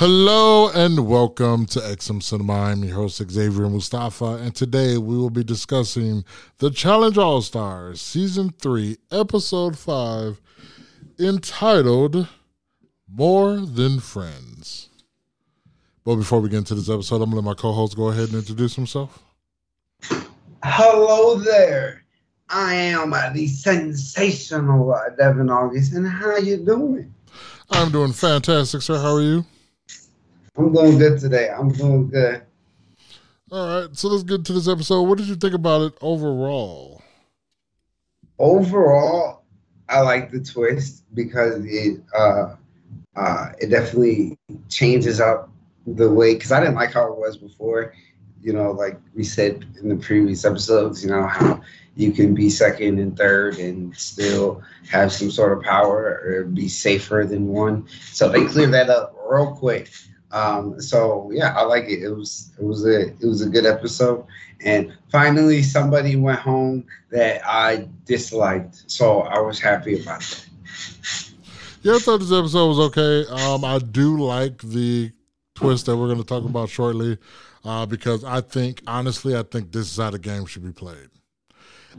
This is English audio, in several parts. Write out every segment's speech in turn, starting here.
Hello and welcome to XM Cinema. I'm your host Xavier Mustafa, and today we will be discussing the Challenge All Stars Season 3, Episode 5, entitled More Than Friends. But before we get into this episode, I'm going to let my co host go ahead and introduce himself. Hello there. I am the sensational Devin August, and how you doing? I'm doing fantastic, sir. How are you? I'm doing good today. I'm doing good. All right, so let's get to this episode. What did you think about it overall? Overall, I like the twist because it uh, uh, it definitely changes up the way. Because I didn't like how it was before. You know, like we said in the previous episodes, you know how you can be second and third and still have some sort of power or be safer than one. So they clear that up real quick. Um, so yeah, I like it. It was it was a it was a good episode, and finally somebody went home that I disliked. So I was happy about that. Yeah, I thought this episode was okay. Um, I do like the twist that we're going to talk about shortly, uh, because I think honestly, I think this is how the game should be played.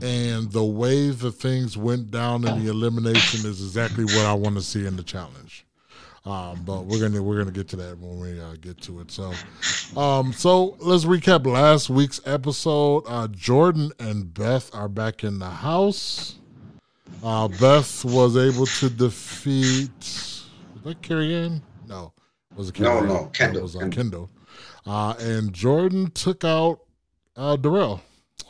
And the way the things went down in the elimination is exactly what I want to see in the challenge. Um, but we're gonna we're gonna get to that when we uh, get to it. So, um, so let's recap last week's episode. Uh, Jordan and Beth are back in the house. Uh, Beth was able to defeat. Was that Carrie Ann? No, was it Carrie no, no, Kendall. It was uh, Kendall. Uh, and Jordan took out uh, Darrell,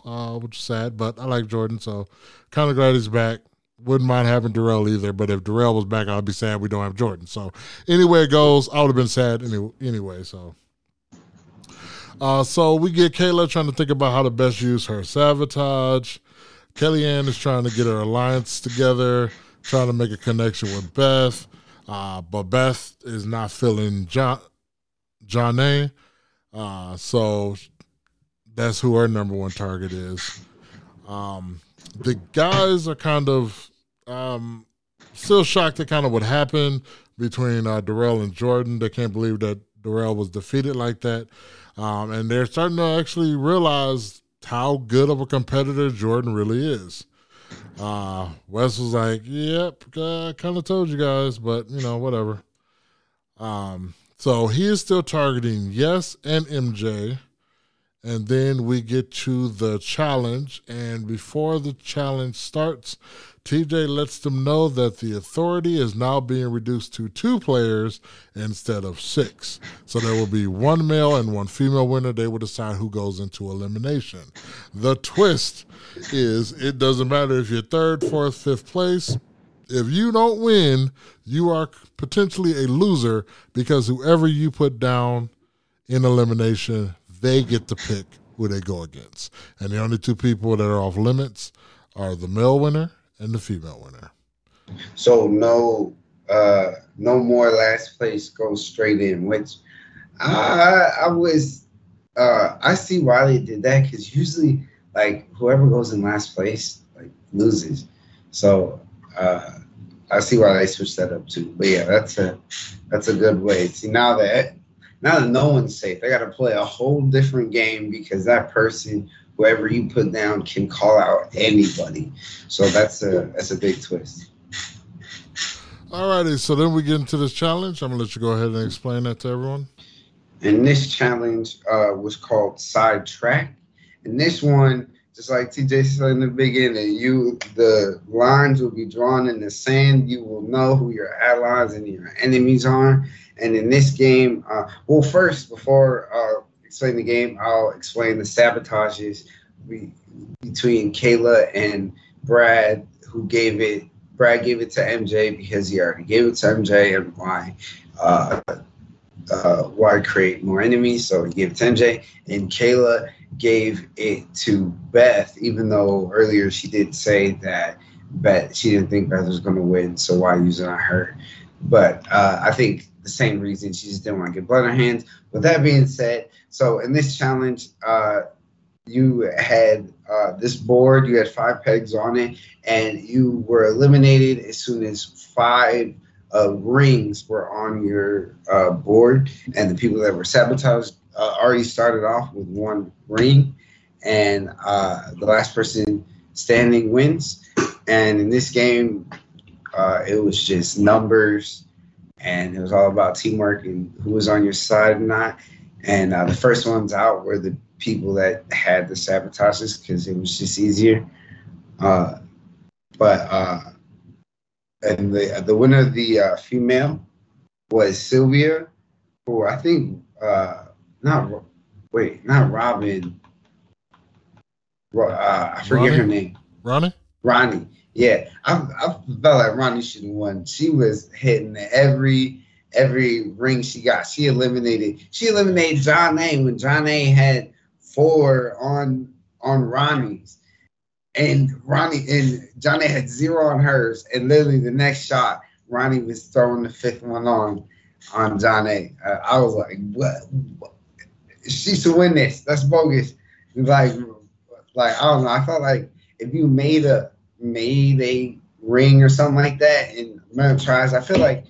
uh, which is sad, but I like Jordan, so kind of glad he's back wouldn't mind having Darrell either, but if Darrell was back, I'd be sad we don't have Jordan. So anyway it goes, I would have been sad anyway. anyway so, uh, so we get Kayla trying to think about how to best use her sabotage. Kellyanne is trying to get her alliance together, trying to make a connection with Beth, uh, but Beth is not feeling John, John uh, so that's who her number one target is. Um, the guys are kind of um, still shocked at kind of what happened between uh, Darrell and Jordan. They can't believe that Darrell was defeated like that. Um, and they're starting to actually realize how good of a competitor Jordan really is. Uh, Wes was like, "Yep, I kind of told you guys, but you know, whatever." Um, so he is still targeting Yes and MJ. And then we get to the challenge. And before the challenge starts, TJ lets them know that the authority is now being reduced to two players instead of six. So there will be one male and one female winner. They will decide who goes into elimination. The twist is it doesn't matter if you're third, fourth, fifth place. If you don't win, you are potentially a loser because whoever you put down in elimination, they get to pick who they go against. And the only two people that are off limits are the male winner and the female winner. So no uh no more last place goes straight in, which I I was uh I see why they did that because usually like whoever goes in last place like loses. So uh I see why they switched that up too. But yeah, that's a that's a good way. See now that now that no one's safe, they got to play a whole different game because that person, whoever you put down, can call out anybody. So that's a that's a big twist. Alrighty, so then we get into this challenge. I'm gonna let you go ahead and explain that to everyone. And this challenge uh, was called Sidetrack. And this one, just like TJ said in the beginning, you the lines will be drawn in the sand. You will know who your allies and your enemies are. And in this game, uh, well, first, before uh, explain the game, I'll explain the sabotages we, between Kayla and Brad, who gave it. Brad gave it to MJ because he already gave it to MJ, and why? Uh, uh, why create more enemies? So he gave it to MJ, and Kayla gave it to Beth, even though earlier she did say that Beth she didn't think Beth was going to win, so why use it on her? But uh, I think the same reason. She just didn't want to get blood on her hands. With that being said, so in this challenge, uh, you had uh, this board, you had five pegs on it, and you were eliminated as soon as five of rings were on your uh, board, and the people that were sabotaged uh, already started off with one ring, and uh, the last person standing wins. And in this game, uh, it was just numbers, and it was all about teamwork and who was on your side or not. And uh, the first ones out were the people that had the sabotages because it was just easier. Uh, but uh, and the the winner the uh, female was Sylvia, who I think uh, not wait not Robin. Uh, I forget Ronnie? her name. Ronnie? Ronnie. Yeah, I, I felt like Ronnie should have won. She was hitting every every ring she got. She eliminated. She eliminated Jonna when Jonna had four on on Ronnie's, and Ronnie and Jonna had zero on hers. And literally the next shot, Ronnie was throwing the fifth one on on John A. Uh, I was like, what? what? She should win this. That's bogus. Like, like I don't know. I felt like if you made a made a ring or something like that and amount tries, I feel like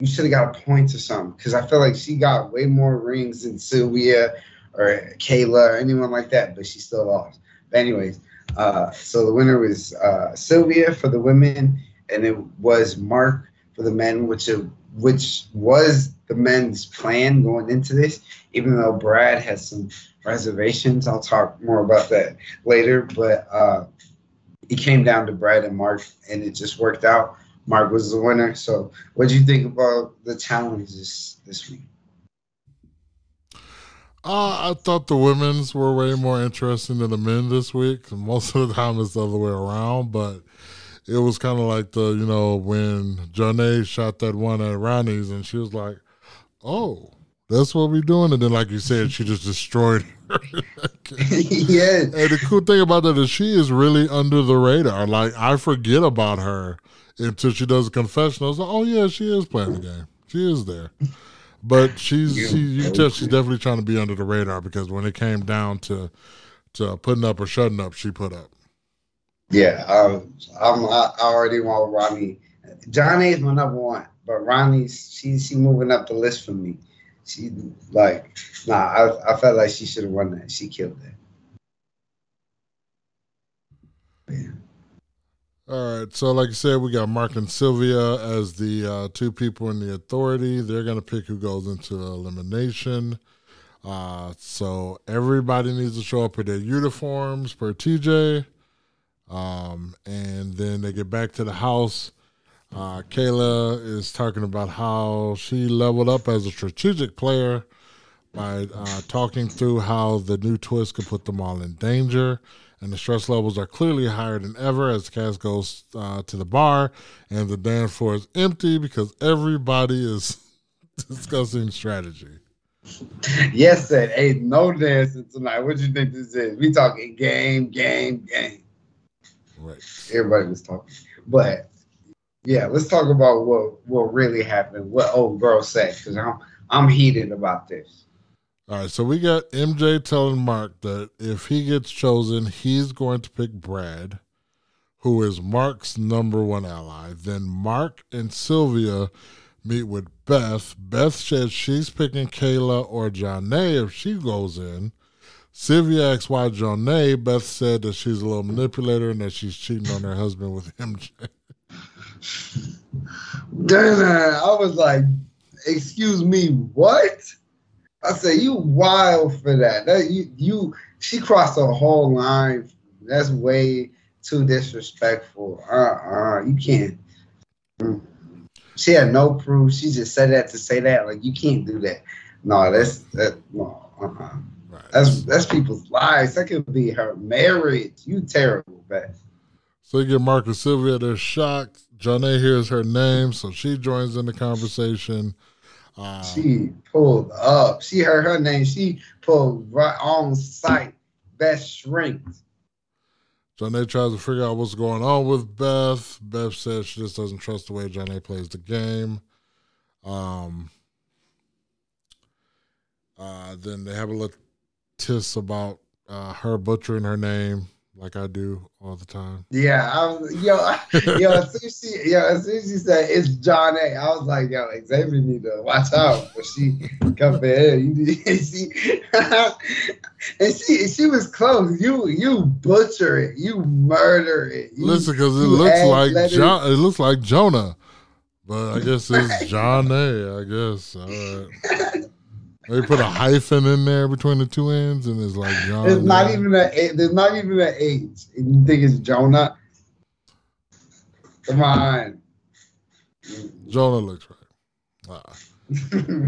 you should have got a point or something because I feel like she got way more rings than Sylvia or Kayla or anyone like that, but she still lost. But anyways, uh, so the winner was uh, Sylvia for the women, and it was Mark for the men, which it, which was the men's plan going into this. Even though Brad has some reservations, I'll talk more about that later. But uh, it came down to Brad and Mark, and it just worked out. Mark was the winner. So, what do you think about the challenges this week? Uh, I thought the women's were way more interesting than the men this week. Most of the time it's the other way around, but it was kind of like the, you know, when Janae shot that one at Ronnie's and she was like, oh, that's what we're doing. And then, like you said, she just destroyed her. yeah. And the cool thing about that is she is really under the radar. Like, I forget about her until she does a confession. I was like, oh, yeah, she is playing the game. She is there. But she's she, you can tell she's definitely trying to be under the radar because when it came down to to putting up or shutting up, she put up. Yeah, um, I'm, I already want Ronnie. Jonna is my number one, but Ronnie's she she moving up the list for me. She like nah, I, I felt like she should have won that. She killed that. Yeah. All right, so like I said, we got Mark and Sylvia as the uh, two people in the authority. They're gonna pick who goes into elimination. Uh, so everybody needs to show up in their uniforms per TJ, um, and then they get back to the house. Uh, Kayla is talking about how she leveled up as a strategic player by uh, talking through how the new twist could put them all in danger and the stress levels are clearly higher than ever as Cass goes uh, to the bar and the dance floor is empty because everybody is discussing strategy. Yes, said, ain't no dancing tonight. What do you think this is? We talking game, game, game. Right. Everybody was talking, but yeah, let's talk about what what really happened. What old girl said because I'm I'm heated about this. All right, so we got MJ telling Mark that if he gets chosen, he's going to pick Brad, who is Mark's number one ally. Then Mark and Sylvia meet with Beth. Beth says she's picking Kayla or Johnny if she goes in. Sylvia asks why Johnny. Beth said that she's a little manipulator and that she's cheating on her husband with MJ. Damn, I was like, excuse me, what? I said, you wild for that. That you you she crossed a whole line. That's way too disrespectful. Uh uh you can't. Mm. She had no proof. She just said that to say that. Like you can't do that. No, that's that. No, uh-uh. Right. That's that's people's lives. That could be her marriage. You terrible, Beth. So you get and Sylvia, they're shocked. Johnny hears her name, so she joins in the conversation. Uh, She pulled up. She heard her name. She pulled right on site. Beth shrinks. Johnny tries to figure out what's going on with Beth. Beth says she just doesn't trust the way Johnny plays the game. Um, uh, then they have a little tiss about uh, her butchering her name, like I do all the time. Yeah, I was yo, yo, as soon as she, yo, as soon as she said it's John A, I was like, yo, Xavier need to watch out when she come in. You need, and she, and she, she was close. You, you butcher it. You murder it. You, Listen, because it looks like letters. John. It looks like Jonah, but I guess it's John A. I guess. All right. They put a hyphen in there between the two ends, and it's like John. There's not even a. There's not even an H. You think it's Jonah? Come on. Jonah looks right. Uh,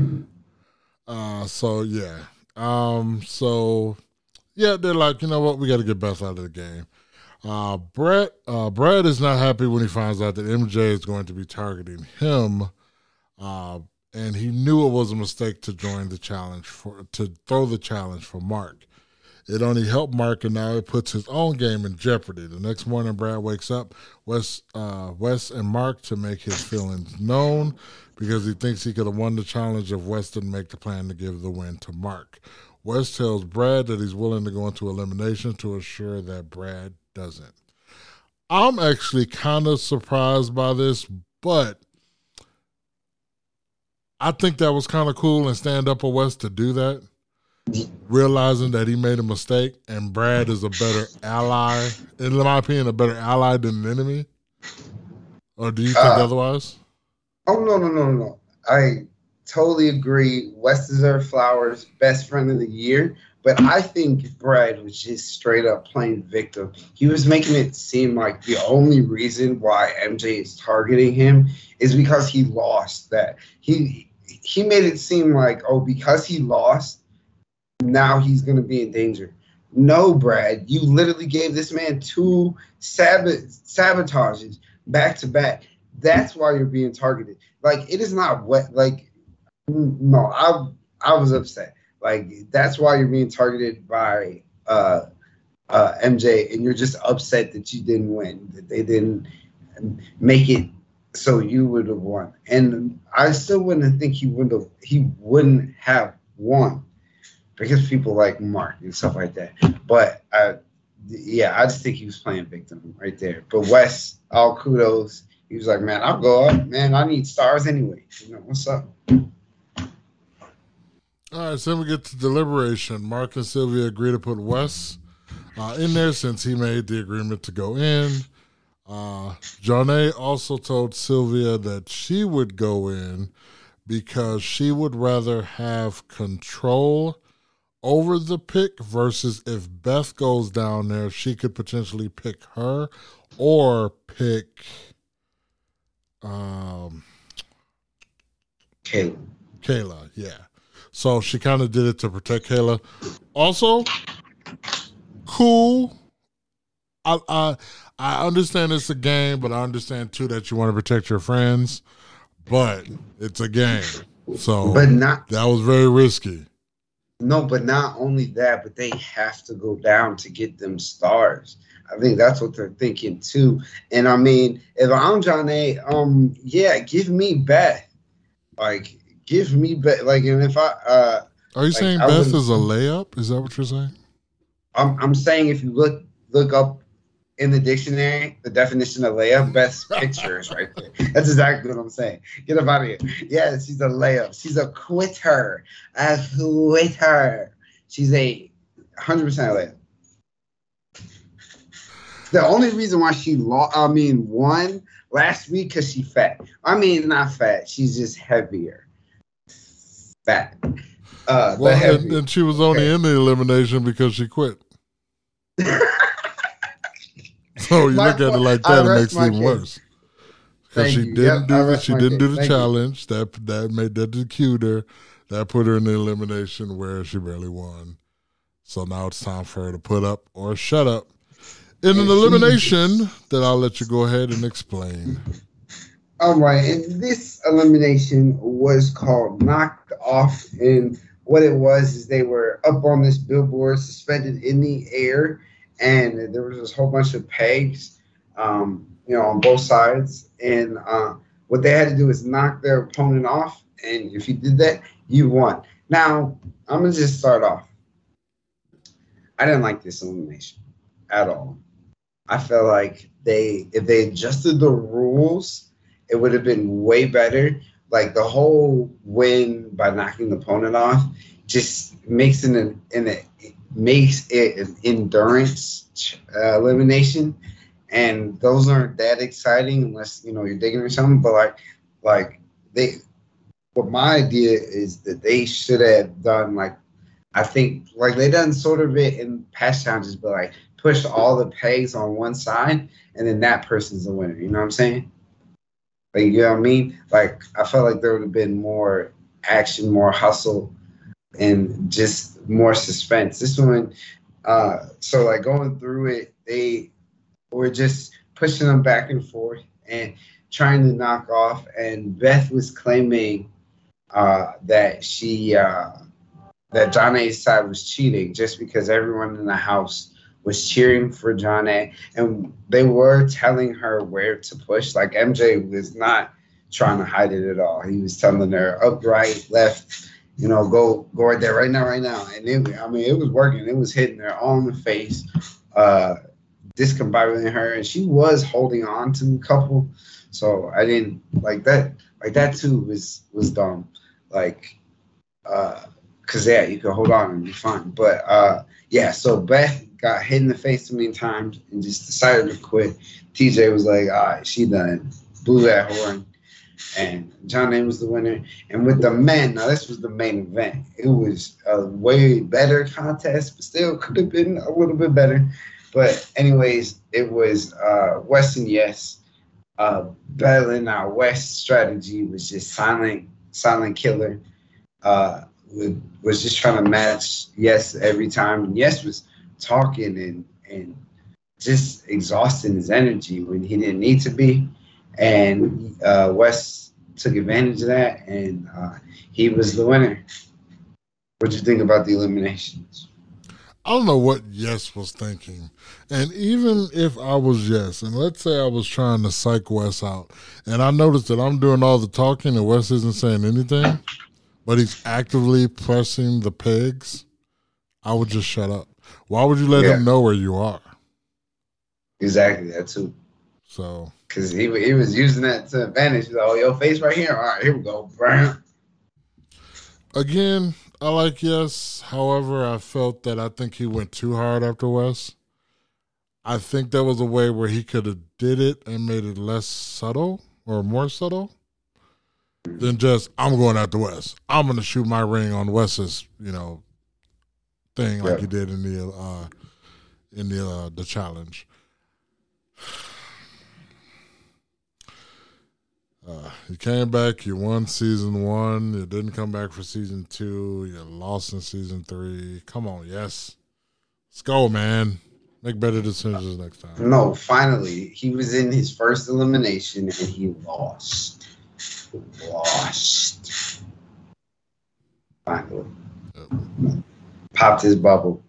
uh, so yeah. Um. So yeah, they're like, you know what? We got to get Beth out of the game. Uh, Brett. Uh, Brad is not happy when he finds out that MJ is going to be targeting him. Uh, and he knew it was a mistake to join the challenge for to throw the challenge for Mark. It only helped Mark, and now it puts his own game in jeopardy. The next morning, Brad wakes up Wes, uh, Wes and Mark to make his feelings known because he thinks he could have won the challenge if Wes didn't make the plan to give the win to Mark. Wes tells Brad that he's willing to go into elimination to assure that Brad doesn't. I'm actually kind of surprised by this, but I think that was kind of cool and stand up for Wes to do that, realizing that he made a mistake and Brad is a better ally, in my opinion, a better ally than an enemy. Or do you think Uh, otherwise? Oh no no no no no! I totally agree. Wes deserves flowers, best friend of the year. But I think Brad was just straight up playing victim. He was making it seem like the only reason why MJ is targeting him is because he lost. That he he made it seem like oh because he lost, now he's gonna be in danger. No, Brad, you literally gave this man two sabot- sabotages back to back. That's why you're being targeted. Like it is not what like no, I I was upset. Like that's why you're being targeted by uh uh MJ and you're just upset that you didn't win, that they didn't make it so you would have won. And I still wouldn't think he would have he wouldn't have won because people like Mark and stuff like that. But I yeah, I just think he was playing victim right there. But Wes, all kudos. He was like, man, I'll go up. Man, I need stars anyway. You know, what's up? All right, so then we get to deliberation. Mark and Sylvia agree to put Wes uh, in there since he made the agreement to go in. Uh, also told Sylvia that she would go in because she would rather have control over the pick versus if Beth goes down there, she could potentially pick her or pick um, Caleb. Kayla, yeah. So she kind of did it to protect Kayla. Also, cool. I I I understand it's a game, but I understand too that you want to protect your friends. But it's a game, so But not that was very risky. no, but not only that, but they have to go down to get them stars. I think that's what they're thinking too. And I mean, if I'm Jonna, um, yeah, give me Beth. Like, give me Beth. Like, and if I, uh, Are you Like, saying I Beth is a layup? Is that what you're saying? I'm, I'm saying if you look look up in the dictionary the definition of layup, Beth's picture is right there. That's exactly what I'm saying. Get up out of here. Yeah, she's a layup. She's a quitter. A quitter. She's a 100% layup. The only reason why she lost, I mean, won last week because she fat. I mean, not fat. She's just heavier. Fat. Uh, Well, and, and she was only Okay. in the elimination because she quit. So oh, you My look at it like that, it makes it even worse. Because she you. didn't Yep, do the she didn't do the Thank you. challenge. That that made that the her. That put her in the elimination where she barely won. So now it's time for her to put up or shut up. In an elimination that I'll let you go ahead and explain. All right, and this elimination was called knocked off, and what it was is they were up on this billboard, suspended in the air, and there was this whole bunch of pegs, um, you know, on both sides, and uh, what they had to do is knock their opponent off, and if you did that, you won. Now, I'm gonna just start off. I didn't like this elimination. at all. I felt like they if they adjusted the rules, it would have been way better. Like the whole win by knocking the opponent off just makes it an, an makes it an endurance uh, elimination, and those aren't that exciting unless you know you're digging or something. But like like they, what my idea is that they should have done like I think like they done sort of it in past challenges, but like push all the pegs on one side and then that person's the winner. You know what I'm saying? Like you know what I mean? Like I felt like there would have been more action, more hustle, and just more suspense. This one, uh, so like going through it, they were just pushing them back and forth and trying to knock off. And Beth was claiming uh, that she uh, that Jonna's side was cheating just because everyone in the house was cheering for Jonna, and they were telling her where to push. Like MJ was not trying to hide it at all. He was telling her up, right, left, you know, go go right there, right now, right now. And it, I mean, it was working. It was hitting her on the face, uh, discombobulating her, and she was holding on to a couple. So I didn't like that. Like that too was was dumb. Like, uh, cause yeah, you could hold on and be fine. But uh, yeah, so Beth got hit in the face too many times and just decided to quit. TJ was like, all right, she done. Blew that horn. And Jonna was the winner. And with the men, now this was the main event. It was a way better contest, but still could have been a little bit better. But anyways, it was uh, Wes and Yes uh, battling our West strategy was just silent, silent killer. Uh, was just trying to match Yes every time. And Yes was talking and and just exhausting his energy when he didn't need to be. And uh, Wes took advantage of that, and uh, he was the winner. What do you think about the eliminations? I don't know what Yes was thinking. And even if I was Yes, and let's say I was trying to psych Wes out, and I noticed that I'm doing all the talking and Wes isn't saying anything, but he's actively pressing the pegs, I would just shut up. Why would you let yeah. him know where you are? Exactly that too. So because he he was using that to advantage. Like, oh, your face right here. All right, here we go. Brown. Again, I like yes. However, I felt that I think he went too hard after Wes. I think there was a way where he could have did it and made it less subtle or more subtle than just I'm going after Wes. I'm going to shoot my ring on Wes's, you know, thing like yeah. he did in the uh, in the uh, the challenge. Uh, you came back. You won season one. You didn't come back for season two. You lost in season three. Come on, yes, let's go, man. Make better decisions next time. No, finally, he was in his first elimination and he lost. Lost. Finally. Yep popped his bubble.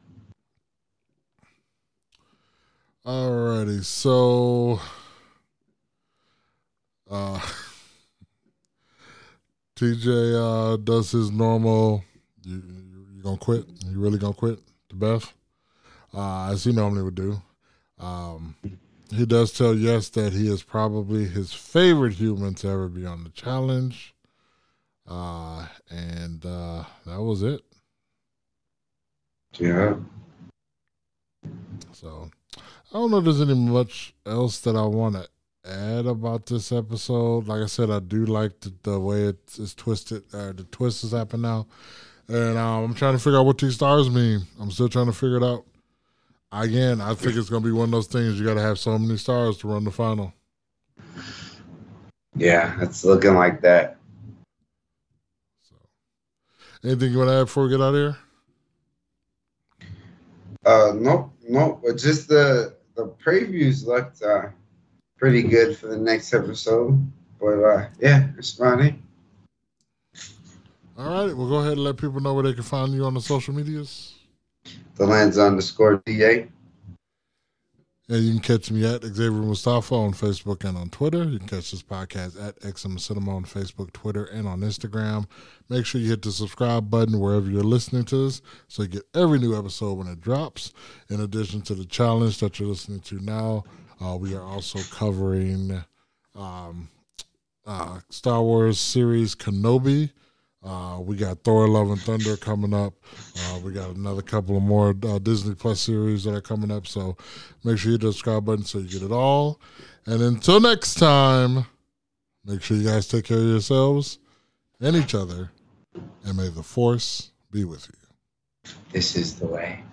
Alrighty, so uh TJ uh does his normal you you gonna quit? You really gonna quit to Beth? Uh as he normally would do. Um he does tell Yes that he is probably his favorite human to ever be on the challenge. Uh and uh that was it. Yeah. So I don't know if there's any much else that I want to add about this episode. Like I said, I do like the, the way it's, it's twisted. Uh, the twist has happened now, and um, I'm trying to figure out what these stars mean. I'm still trying to figure it out. Again, I think it's going to be one of those things. You got to have so many stars to run the final. Yeah, it's looking like that. So, anything you want to add before we get out of here? Uh, nope, nope. But just the the previews looked uh, pretty good for the next episode. But uh, yeah, it's funny. All right, we'll go ahead and let people know where they can find you on the social medias. The lands underscore DA. And you can catch me at Xavier Mustafa on Facebook and on Twitter. You can catch this podcast at XM Cinema on Facebook, Twitter, and on Instagram. Make sure you hit the subscribe button wherever you're listening to us so you get every new episode when it drops. In addition to the challenge that you're listening to now, uh, we are also covering um, uh, Star Wars series Kenobi. Uh, we got Thor: Love and Thunder coming up. Uh, we got another couple of more uh, Disney Plus series that are coming up. So make sure you hit the subscribe button so you get it all. And until next time, make sure you guys take care of yourselves and each other. And may the force be with you. This is the way.